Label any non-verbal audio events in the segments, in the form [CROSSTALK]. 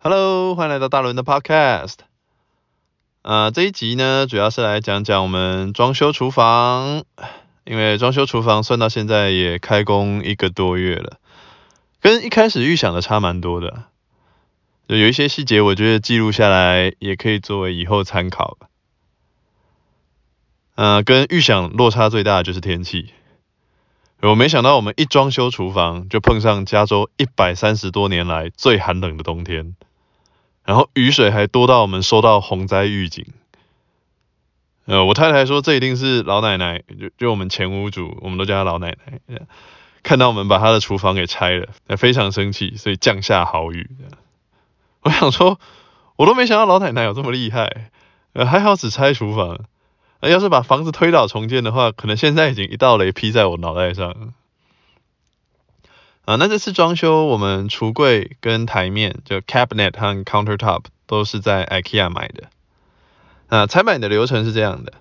Hello，欢迎来到大伦的 Podcast。呃，这一集呢，主要是来讲讲我们装修厨房，因为装修厨房算到现在也开工一个多月了，跟一开始预想的差蛮多的。有一些细节，我觉得记录下来也可以作为以后参考吧。呃，跟预想落差最大的就是天气。我没想到我们一装修厨房，就碰上加州一百三十多年来最寒冷的冬天，然后雨水还多到我们收到洪灾预警。呃，我太太说这一定是老奶奶，就就我们前屋主，我们都叫她老奶奶，看到我们把她的厨房给拆了，非常生气，所以降下豪雨。我想说，我都没想到老奶奶有这么厉害，呃，还好只拆厨房。那要是把房子推倒重建的话，可能现在已经一道雷劈在我脑袋上。啊，那这次装修，我们橱柜跟台面，就 cabinet 和 countertop 都是在 IKEA 买的。啊，采买的流程是这样的：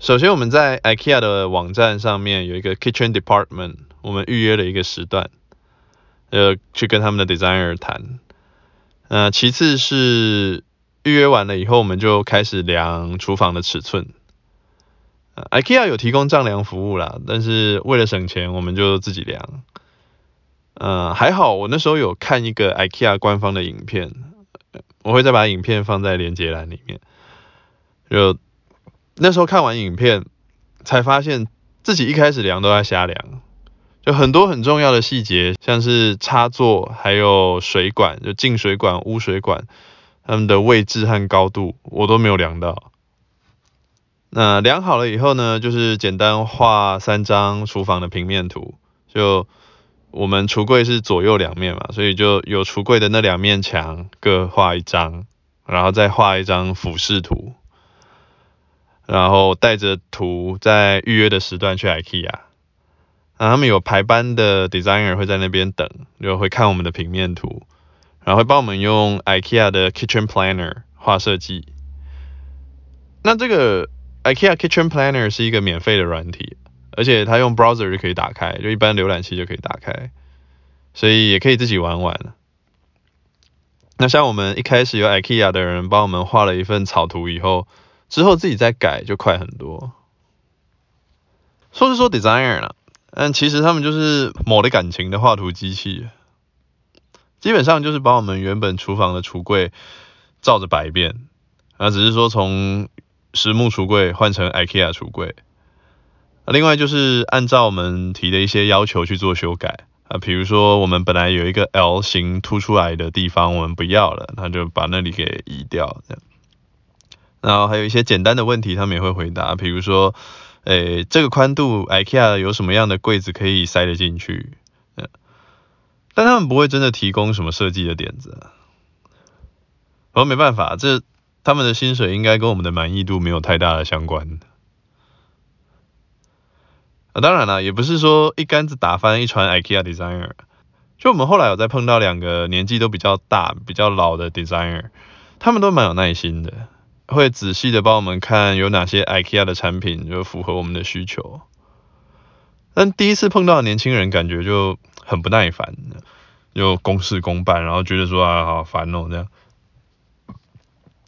首先我们在 IKEA 的网站上面有一个 kitchen department，我们预约了一个时段，呃，去跟他们的 designer 谈。呃，其次是。预约完了以后，我们就开始量厨房的尺寸。IKEA 有提供丈量服务啦，但是为了省钱，我们就自己量。呃，还好我那时候有看一个 IKEA 官方的影片，我会再把影片放在连接栏里面。就那时候看完影片，才发现自己一开始量都在瞎量，就很多很重要的细节，像是插座，还有水管，就进水管、污水管。它们的位置和高度我都没有量到。那量好了以后呢，就是简单画三张厨房的平面图。就我们橱柜是左右两面嘛，所以就有橱柜的那两面墙各画一张，然后再画一张俯视图，然后带着图在预约的时段去 IKEA。那他们有排班的 designer 会在那边等，就会看我们的平面图。然后会帮我们用 IKEA 的 Kitchen Planner 画设计。那这个 IKEA Kitchen Planner 是一个免费的软体，而且它用 browser 就可以打开，就一般浏览器就可以打开，所以也可以自己玩玩。那像我们一开始有 IKEA 的人帮我们画了一份草图以后，之后自己再改就快很多。说是说 designer 啦，但其实他们就是抹了感情的画图机器。基本上就是把我们原本厨房的橱柜照着摆一遍，啊，只是说从实木橱柜换成 IKEA 橱柜。另外就是按照我们提的一些要求去做修改，啊，比如说我们本来有一个 L 型凸出来的地方，我们不要了，他就把那里给移掉，这样。然后还有一些简单的问题，他们也会回答，比如说，诶，这个宽度 IKEA 有什么样的柜子可以塞得进去？嗯但他们不会真的提供什么设计的点子，我没办法，这他们的薪水应该跟我们的满意度没有太大的相关。啊，当然了，也不是说一竿子打翻一船 IKEA designer，就我们后来有再碰到两个年纪都比较大、比较老的 designer，他们都蛮有耐心的，会仔细的帮我们看有哪些 IKEA 的产品就符合我们的需求。但第一次碰到年轻人，感觉就。很不耐烦，就公事公办，然后觉得说啊好烦哦这样。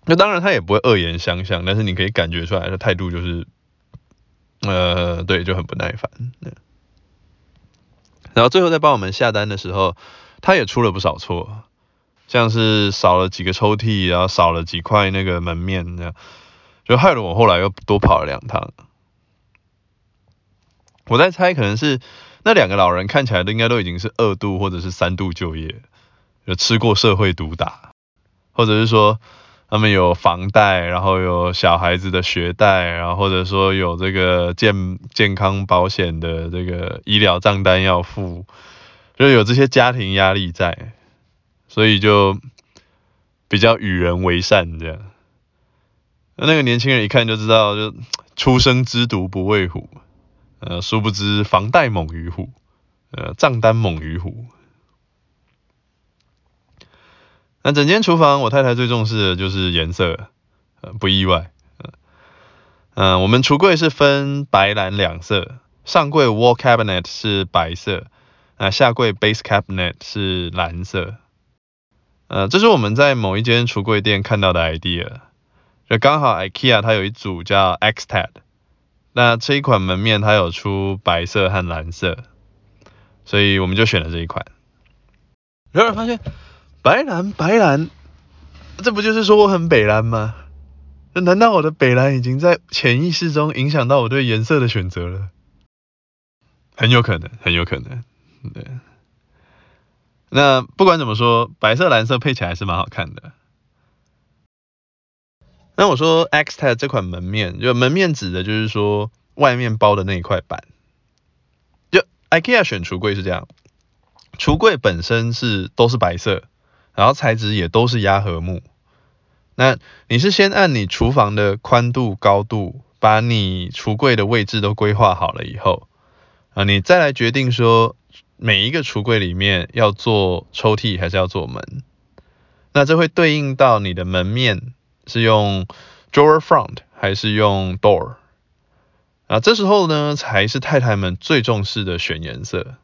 那当然他也不会恶言相向，但是你可以感觉出来他态度就是，呃，对，就很不耐烦。然后最后在帮我们下单的时候，他也出了不少错，像是少了几个抽屉，然后少了几块那个门面这样，就害得我后来又多跑了两趟。我在猜，可能是。那两个老人看起来都应该都已经是二度或者是三度就业，有吃过社会毒打，或者是说他们有房贷，然后有小孩子的学贷，然后或者说有这个健健康保险的这个医疗账单要付，就有这些家庭压力在，所以就比较与人为善这样。那那个年轻人一看就知道，就初生之犊不畏虎。呃，殊不知房贷猛于虎，呃，账单猛于虎。那整间厨房，我太太最重视的就是颜色，呃，不意外。嗯、我们橱柜是分白蓝两色，上柜 wall cabinet 是白色，那下柜 base cabinet 是蓝色。呃，这是我们在某一间橱柜店看到的 idea，就刚好 IKEA 它有一组叫 X-TAD，那这一款门面它有出白色和蓝色，所以我们就选了这一款。然后发现白蓝白蓝，这不就是说我很北蓝吗？那难道我的北蓝已经在潜意识中影响到我对颜色的选择了？很有可能，很有可能，对。那不管怎么说，白色蓝色配起来还是蛮好看的。那我说 X-TAD 这款门面，就门面指的就是说外面包的那一块板。就 IKEA 选橱柜是这样，橱柜本身是都是白色，然后材质也都是压合木。那你是先按你厨房的宽度、高度，把你橱柜的位置都规划好了以后，啊，你再来决定说。每一个橱柜里面要做抽屉还是要做门？那这会对应到你的门面是用 drawer front 还是用 door？啊，这时候呢才是太太们最重视的选颜色。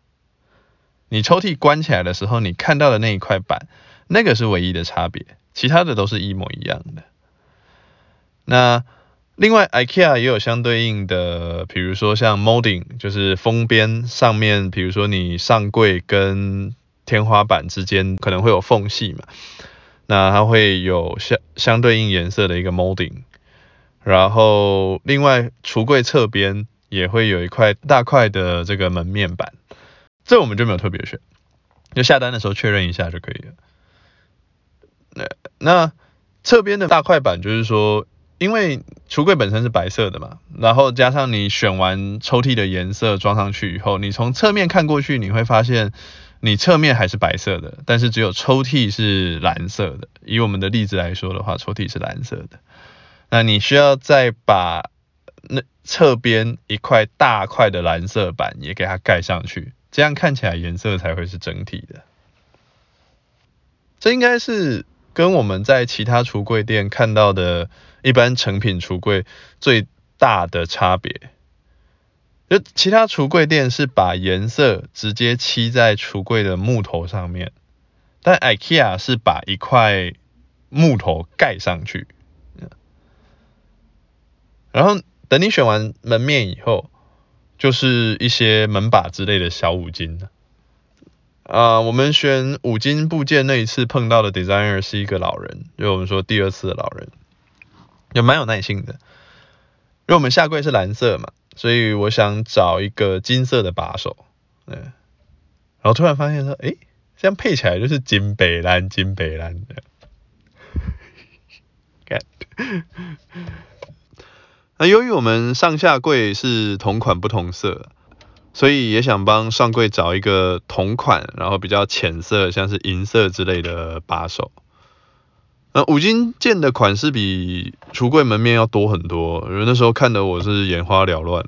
你抽屉关起来的时候，你看到的那一块板，那个是唯一的差别，其他的都是一模一样的。那另外，IKEA 也有相对应的，比如说像 molding，就是封边上面，比如说你上柜跟天花板之间可能会有缝隙嘛，那它会有相相对应颜色的一个 molding。然后另外橱柜侧边也会有一块大块的这个门面板，这我们就没有特别选，就下单的时候确认一下就可以了。那侧边的大块板就是说。因为橱柜本身是白色的嘛，然后加上你选完抽屉的颜色装上去以后，你从侧面看过去，你会发现你侧面还是白色的，但是只有抽屉是蓝色的。以我们的例子来说的话，抽屉是蓝色的，那你需要再把那侧边一块大块的蓝色板也给它盖上去，这样看起来颜色才会是整体的。这应该是跟我们在其他橱柜店看到的。一般成品橱柜最大的差别，就其他橱柜店是把颜色直接漆在橱柜的木头上面，但 IKEA 是把一块木头盖上去。然后等你选完门面以后，就是一些门把之类的小五金。啊、我们选五金部件那一次碰到的 designer 是一个老人，就我们说第二次的老人。也蛮有耐心的，因为我们下柜是蓝色嘛，所以我想找一个金色的把手，嗯，然后突然发现说，诶，这样配起来就是金北蓝，金北蓝的。[LAUGHS] [LAUGHS] 那由于我们上下柜是同款不同色，所以也想帮上柜找一个同款，然后比较浅色，像是银色之类的把手。那五金件的款式比橱柜门面要多很多，因为那时候看的我是眼花缭乱。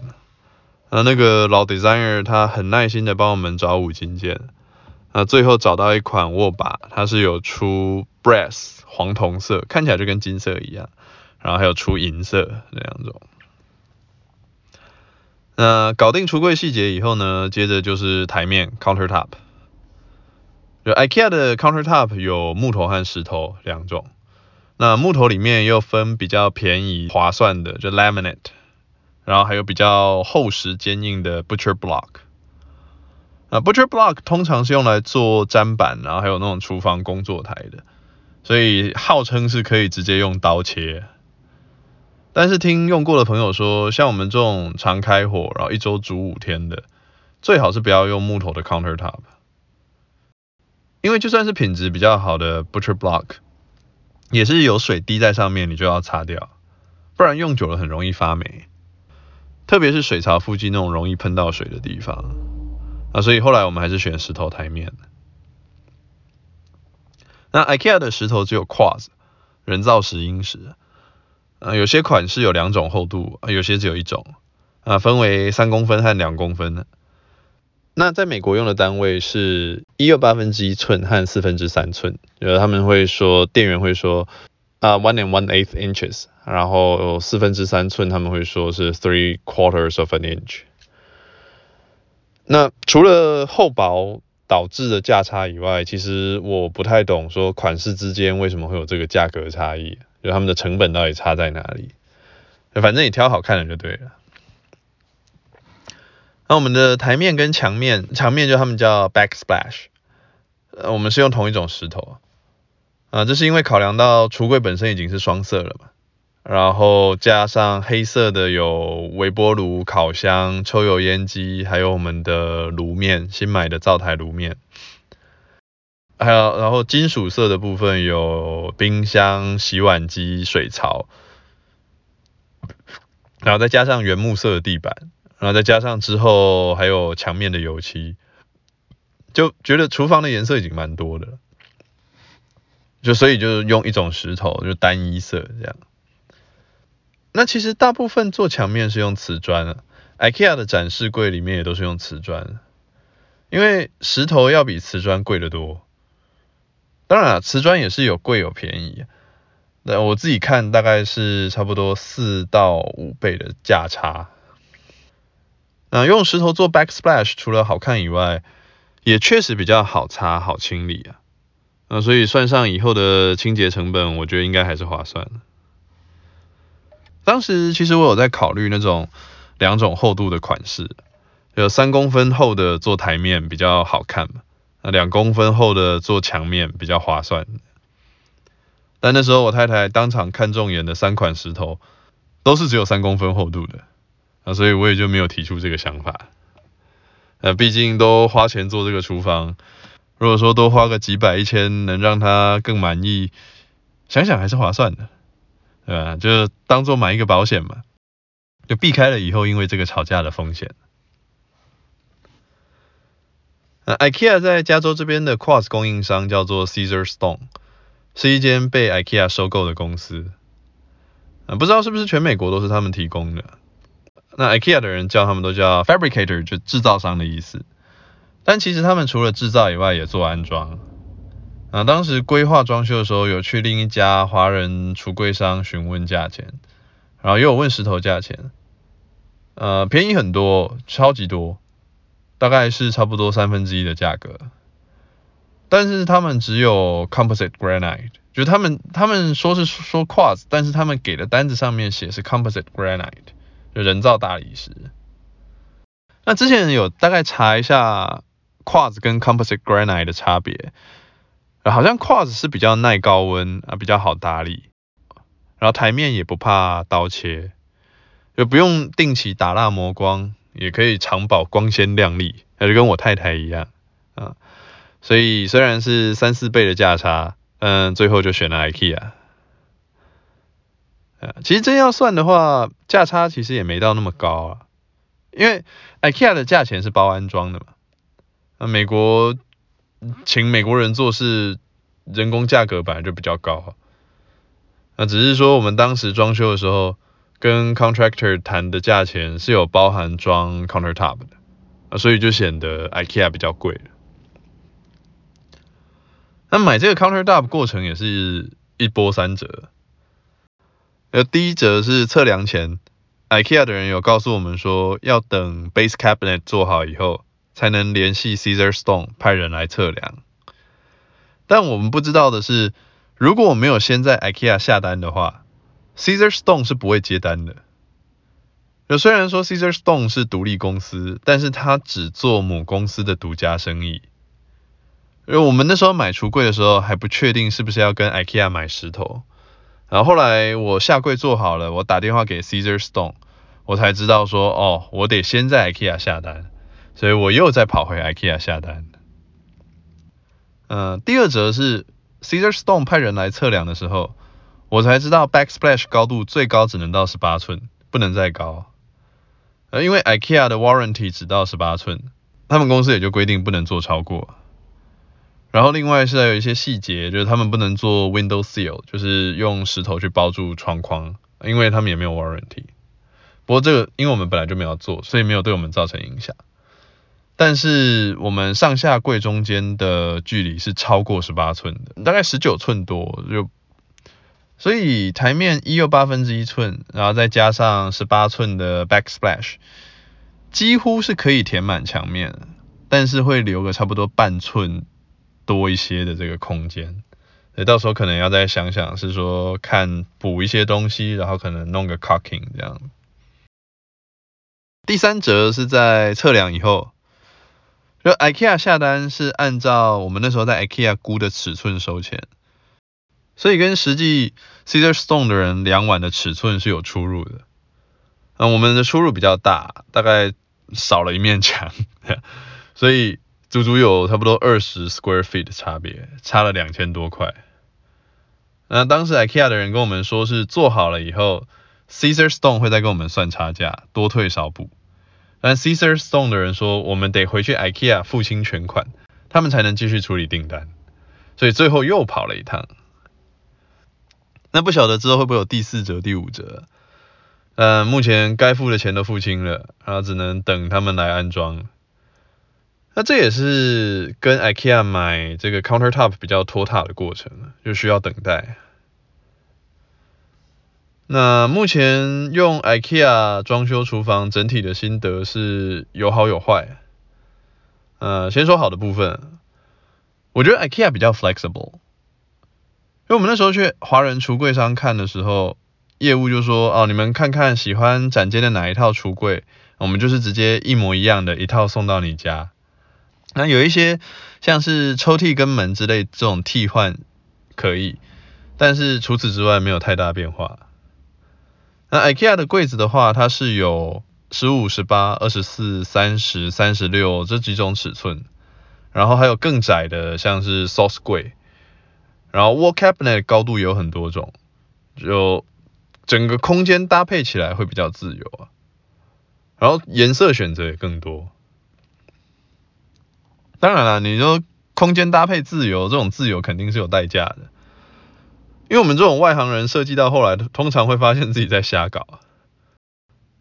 那那个老 designer 他很耐心的帮我们找五金件，那最后找到一款握把，它是有出 brass 黄铜色，看起来就跟金色一样，然后还有出银色那两种。那搞定橱柜细节以后呢，接着就是台面 countertop。就 IKEA 的 countertop 有木头和石头两种。那木头里面又分比较便宜划算的，就 laminate，然后还有比较厚实坚硬的 butcher block。那 butcher block 通常是用来做砧板，然后还有那种厨房工作台的，所以号称是可以直接用刀切。但是听用过的朋友说，像我们这种常开火，然后一周煮五天的，最好是不要用木头的 countertop，因为就算是品质比较好的 butcher block。也是有水滴在上面，你就要擦掉，不然用久了很容易发霉，特别是水槽附近那种容易喷到水的地方啊，所以后来我们还是选石头台面。那 IKEA 的石头只有 quartz 人造石英石，啊，有些款式有两种厚度，有些只有一种，啊，分为三公分和两公分的。那在美国用的单位是一二八分之一寸和四分之三寸，就是他们会说，店员会说啊、one and one eighth inches，然后四分之三寸他们会说是 three quarters of an inch。那除了厚薄导致的价差以外，其实我不太懂说款式之间为什么会有这个价格差异，就他们的成本到底差在哪里？反正你挑好看的就对了。那我们的台面跟墙面，墙面就他们叫 backsplash，呃，我们是用同一种石头，啊，这是因为考量到橱柜本身已经是双色了嘛。然后加上黑色的有微波炉、烤箱、抽油烟机，还有我们的炉面，新买的灶台炉面。还有然后金属色的部分有冰箱、洗碗机、水槽。然后再加上原木色的地板，然后再加上之后还有墙面的油漆，就觉得厨房的颜色已经蛮多的了。就所以就用一种石头，就单一色这样。那其实大部分做墙面是用瓷砖的，IKEA 的展示柜里面也都是用瓷砖，因为石头要比瓷砖贵得多。当然了，瓷砖也是有贵有便宜，那我自己看大概是差不多四到五倍的价差。那用石头做 backsplash 除了好看以外，也确实比较好擦好清理啊。那所以算上以后的清洁成本，我觉得应该还是划算的。当时其实我有在考虑那种两种厚度的款式，有三公分厚的做台面比较好看嘛，那两公分厚的做墙面比较划算。但那时候我太太当场看中眼的三款石头都是只有三公分厚度的，啊，所以我也就没有提出这个想法。呃，毕竟都花钱做这个厨房，如果说多花个几百一千能让她更满意，想想还是划算的。对吧？就当做买一个保险嘛，就避开了以后因为这个吵架的风险。那 IKEA 在加州这边的 Quartz 供应商叫做 Caesarstone，是一间被 IKEA 收购的公司。啊，不知道是不是全美国都是他们提供的。那 IKEA 的人叫他们都叫 Fabricator，就制造商的意思。但其实他们除了制造以外，也做安装。啊，当时规划装修的时候，有去另一家华人橱柜商询问价钱，然后又有问石头价钱，呃，便宜很多，超级多，大概是差不多三分之一的价格。但是他们只有 composite granite，就他们他们说是说 quartz，但是他们给的单子上面写是 composite granite，就人造大理石。那之前有大概查一下 quartz 跟 composite granite 的差别。好像 Quartz 是比较耐高温啊，比较好打理，然后台面也不怕刀切，就不用定期打蜡磨光，也可以长保光鲜亮丽，那就跟我太太一样啊。所以虽然是三四倍的价差，嗯，最后就选了 IKEA。啊，其实真要算的话，价差其实也没到那么高啊，因为 IKEA 的价钱是包安装的嘛，啊，美国。请美国人做事，人工价格本来就比较高，那只是说我们当时装修的时候，跟 contractor 谈的价钱是有包含装 countertop 的，啊，所以就显得 IKEA 比较贵。那买这个 countertop 过程也是一波三折，呃，第一折是测量前，IKEA 的人有告诉我们说，要等 base cabinet 做好以后。才能联系 Caesarstone 派人来测量，但我们不知道的是，如果我没有先在 IKEA 下单的话，Caesarstone 是不会接单的。就虽然说 Caesarstone 是独立公司，但是他只做母公司的独家生意。因为我们那时候买橱柜的时候还不确定是不是要跟 IKEA 买石头，然后后来我下柜做好了，我打电话给 Caesarstone，我才知道说，哦，我得先在 IKEA 下单。所以我又再跑回 IKEA 下单。嗯、第二则是 Caesarstone 派人来测量的时候，我才知道 backsplash 高度最高只能到十八寸，不能再高。呃，因为 IKEA 的 warranty 只到十八寸，他们公司也就规定不能做超过。然后另外是还有一些细节，就是他们不能做 window seal，就是用石头去包住窗框，因为他们也没有 warranty。不过这个因为我们本来就没有做，所以没有对我们造成影响。但是我们上下柜中间的距离是超过十八寸的，大概十九寸多就，所以台面一又八分之一寸，然后再加上十八寸的 backsplash，几乎是可以填满墙面。但是会留个差不多半寸多一些的这个空间。所以到时候可能要再想想，是说看补一些东西，然后可能弄个 cocking 这样。第三折是在测量以后，就 IKEA 下单是按照我们那时候在 IKEA 估的尺寸收钱，所以跟实际 Caesarstone 的人量完的尺寸是有出入的。嗯，我们的出入比较大，大概少了一面墙，[LAUGHS] 所以足足有差不多二十 square feet 的差别，差了两千多块。那当时 IKEA 的人跟我们说是做好了以后，Caesarstone 会再跟我们算差价，多退少补。但 Caesarstone 的人说，我们得回去 IKEA 付清全款，他们才能继续处理订单，所以最后又跑了一趟。那不晓得之后会不会有第四折、第五折？呃，目前该付的钱都付清了，然后只能等他们来安装。那这也是跟 IKEA 买这个 countertop 比较拖沓的过程，就需要等待。那目前用 IKEA 装修厨房整体的心得是有好有坏。呃，先说好的部分，我觉得 IKEA 比较 flexible。因为我们那时候去华人橱柜商看的时候，业务就说：“哦，你们看看喜欢展间的哪一套橱柜，我们就是直接一模一样的一套送到你家。”那有一些像是抽屉跟门之类这种替换可以，但是除此之外没有太大变化。那 IKEA 的柜子的话，它是有十五、十八、二十四、三十、三十六这几种尺寸，然后还有更窄的，像是 sauce 柜，然后 wall cabinet 高度有很多种，就整个空间搭配起来会比较自由啊，然后颜色选择也更多。当然了，你说空间搭配自由，这种自由肯定是有代价的。因为我们这种外行人设计到后来，通常会发现自己在瞎搞，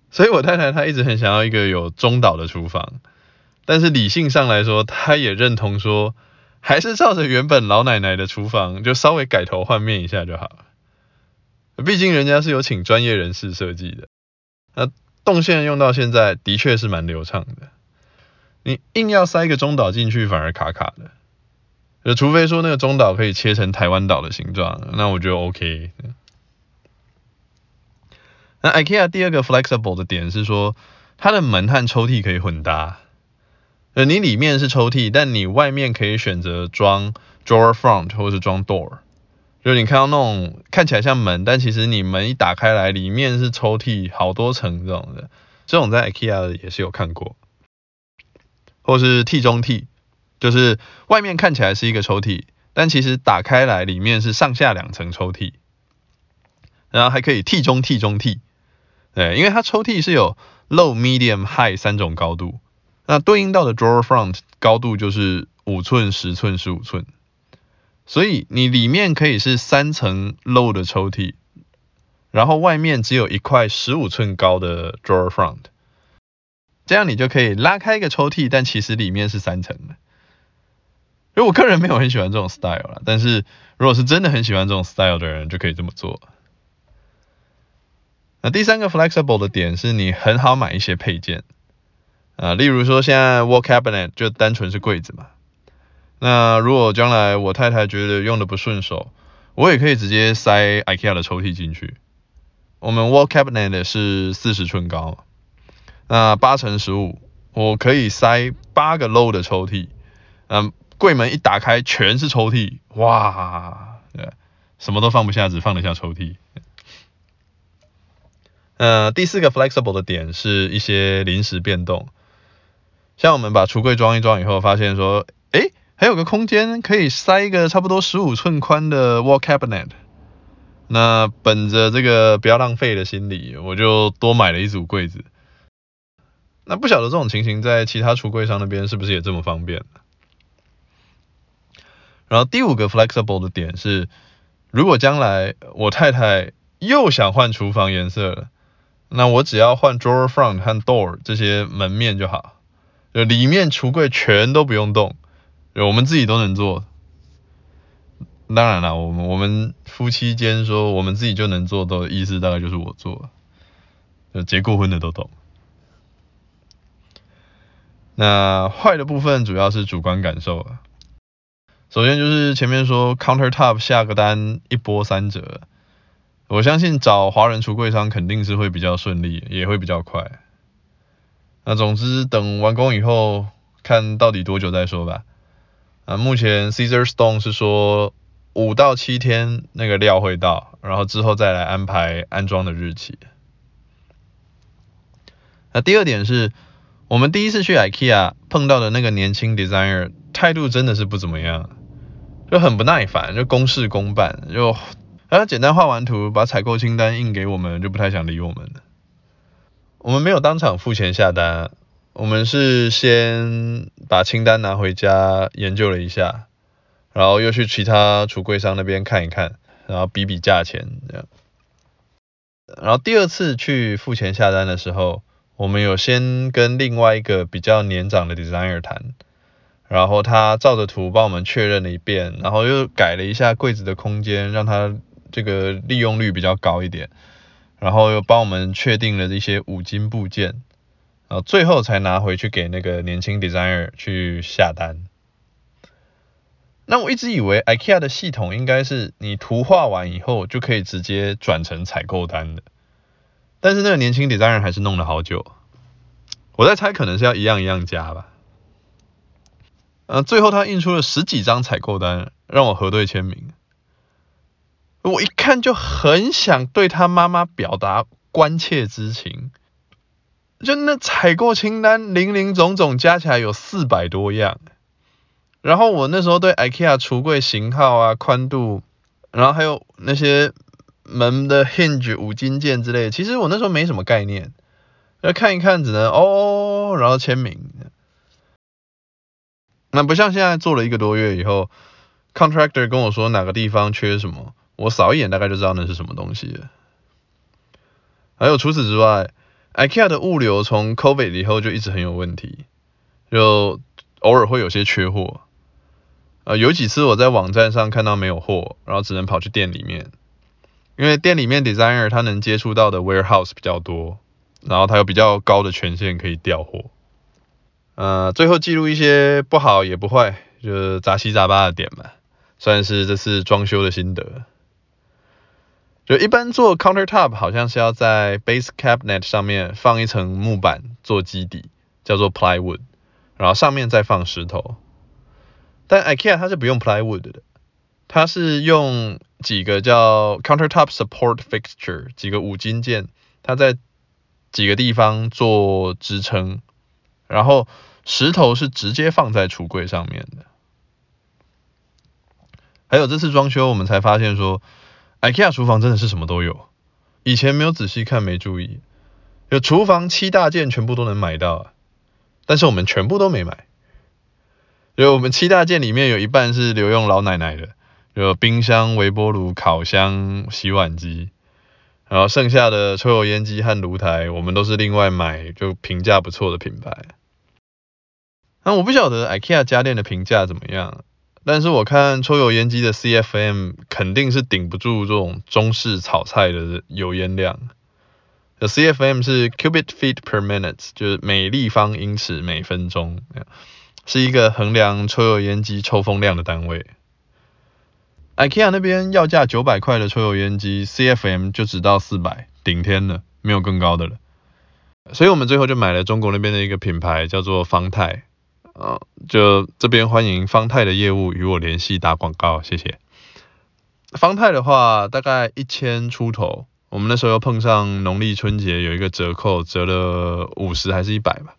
所以我太太她一直很想要一个有中岛的厨房，但是理性上来说，她也认同说，还是照着原本老奶奶的厨房，就稍微改头换面一下就好了。毕竟人家是有请专业人士设计的，那动线用到现在的确是蛮流畅的，你硬要塞一个中岛进去，反而卡卡的。就除非说那个中岛可以切成台湾岛的形状，那我觉得 OK。那 IKEA 第二个 flexible 的点是说，它的门和抽屉可以混搭。呃，你里面是抽屉，但你外面可以选择装 drawer front 或是装 door。就是你看到那种看起来像门，但其实你门一打开来，里面是抽屉，好多层这种的。这种在 IKEA 也是有看过，或是 T 中 T，。就是外面看起来是一个抽屉，但其实打开来里面是上下两层抽屉，然后还可以 T 中 T 中 T，，对，因为它抽屉是有 low、medium、high 三种高度，那对应到的 drawer front 高度就是五寸、十寸、十五寸，所以你里面可以是三层 low 的抽屉，然后外面只有一块十五寸高的 drawer front，这样你就可以拉开一个抽屉，但其实里面是三层的。因为我个人没有很喜欢这种 style 啦，但是如果是真的很喜欢这种 style 的人，就可以这么做。那第三个 flexible 的点是你很好买一些配件啊，例如说现在 wall cabinet 就单纯是柜子嘛。那如果将来我太太觉得用的不顺手，我也可以直接塞 IKEA 的抽屉进去。我们 wall cabinet 是四十寸高，那八乘十五，我可以塞八个 low 的抽屉，嗯。柜门一打开，全是抽屉，哇，对，什么都放不下，只放得下抽屉。呃，第四个 flexible 的点是一些临时变动，像我们把橱柜装一装以后，发现说，诶，还有个空间可以塞一个差不多十五寸宽的 wall cabinet。那本着这个不要浪费的心理，我就多买了一组柜子。那不晓得这种情形在其他橱柜商那边是不是也这么方便？然后第五个 flexible 的点是，如果将来我太太又想换厨房颜色了，那我只要换 drawer front 和 door 这些门面就好，就里面橱柜全都不用动，我们自己都能做。当然了，我们我们夫妻间说我们自己就能做的意思大概就是我做，就结过婚的都懂。那坏的部分主要是主观感受了。首先就是前面说 Countertop 下个单一波三折，我相信找华人橱柜商肯定是会比较顺利，也会比较快。那总之等完工以后，看到底多久再说吧。啊，目前 Caesarstone 是说五到七天那个料会到，然后之后再来安排安装的日期。那第二点是。我们第一次去 IKEA 碰到的那个年轻 designer 态度真的是不怎么样，就很不耐烦，就公事公办，就他简单画完图，把采购清单印给我们，就不太想理我们了。我们没有当场付钱下单，我们是先把清单拿回家研究了一下，然后又去其他橱柜商那边看一看，然后比比价钱这样。然后第二次去付钱下单的时候。我们有先跟另外一个比较年长的 designer 谈，然后他照着图帮我们确认了一遍，然后又改了一下柜子的空间，让它这个利用率比较高一点，然后又帮我们确定了一些五金部件，然后最后才拿回去给那个年轻 designer 去下单。那我一直以为 IKEA 的系统应该是你图画完以后就可以直接转成采购单的。但是那个年轻 designer 还是弄了好久，我在猜可能是要一样一样加吧。呃，最后他印出了十几张采购单，让我核对签名。我一看就很想对他妈妈表达关切之情，就那采购清单零零总总加起来有四百多样，然后我那时候对 IKEA 橱柜型号啊、宽度，然后还有那些。门的 hinge 五金件之类的，其实我那时候没什么概念，要看一看只能哦，然后签名。那不像现在做了一个多月以后，contractor 跟我说哪个地方缺什么，我扫一眼大概就知道那是什么东西了。还有除此之外，IKEA 的物流从 COVID 以后就一直很有问题，就偶尔会有些缺货。呃，有几次我在网站上看到没有货，然后只能跑去店里面。因为店里面 designer 他能接触到的 warehouse 比较多，然后他有比较高的权限可以调货。呃，最后记录一些不好也不坏，就是杂七杂八的点嘛，算是这次装修的心得。就一般做 countertop 好像是要在 base cabinet 上面放一层木板做基底，叫做 plywood，然后上面再放石头。但 IKEA 它是不用 plywood 的。它是用几个叫 countertop support fixture 几个五金件，它在几个地方做支撑，然后石头是直接放在橱柜上面的。还有这次装修，我们才发现说，IKEA 厨房真的是什么都有，以前没有仔细看，没注意，有厨房七大件全部都能买到啊，但是我们全部都没买，因为我们七大件里面有一半是留用老奶奶的。有冰箱、微波炉、烤箱、洗碗机，然后剩下的抽油烟机和炉台，我们都是另外买，就评价不错的品牌。那我不晓得 IKEA 家电的评价怎么样，但是我看抽油烟机的 CFM 肯定是顶不住这种中式炒菜的油烟量。CFM 是 cubic feet per minute，就是每立方英尺每分钟，是一个衡量抽油烟机抽风量的单位。IKEA 那边要价九百块的抽油烟机，CFM 就只到四百，顶天了，没有更高的了。所以我们最后就买了中国那边的一个品牌，叫做方太。啊，就这边欢迎方太的业务与我联系打广告，谢谢。方太的话大概一千出头，我们那时候又碰上农历春节有一个折扣，折了五十还是一百吧。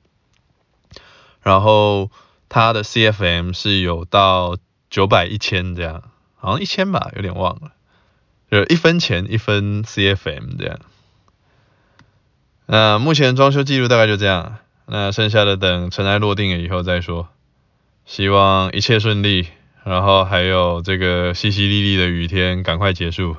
然后它的 CFM 是有到九百一千这样。好像一千吧，有点忘了，就一分钱一分 CFM 这样。那目前装修记录大概就这样，那剩下的等尘埃落定了以后再说。希望一切顺利，然后还有这个淅淅沥沥的雨天赶快结束。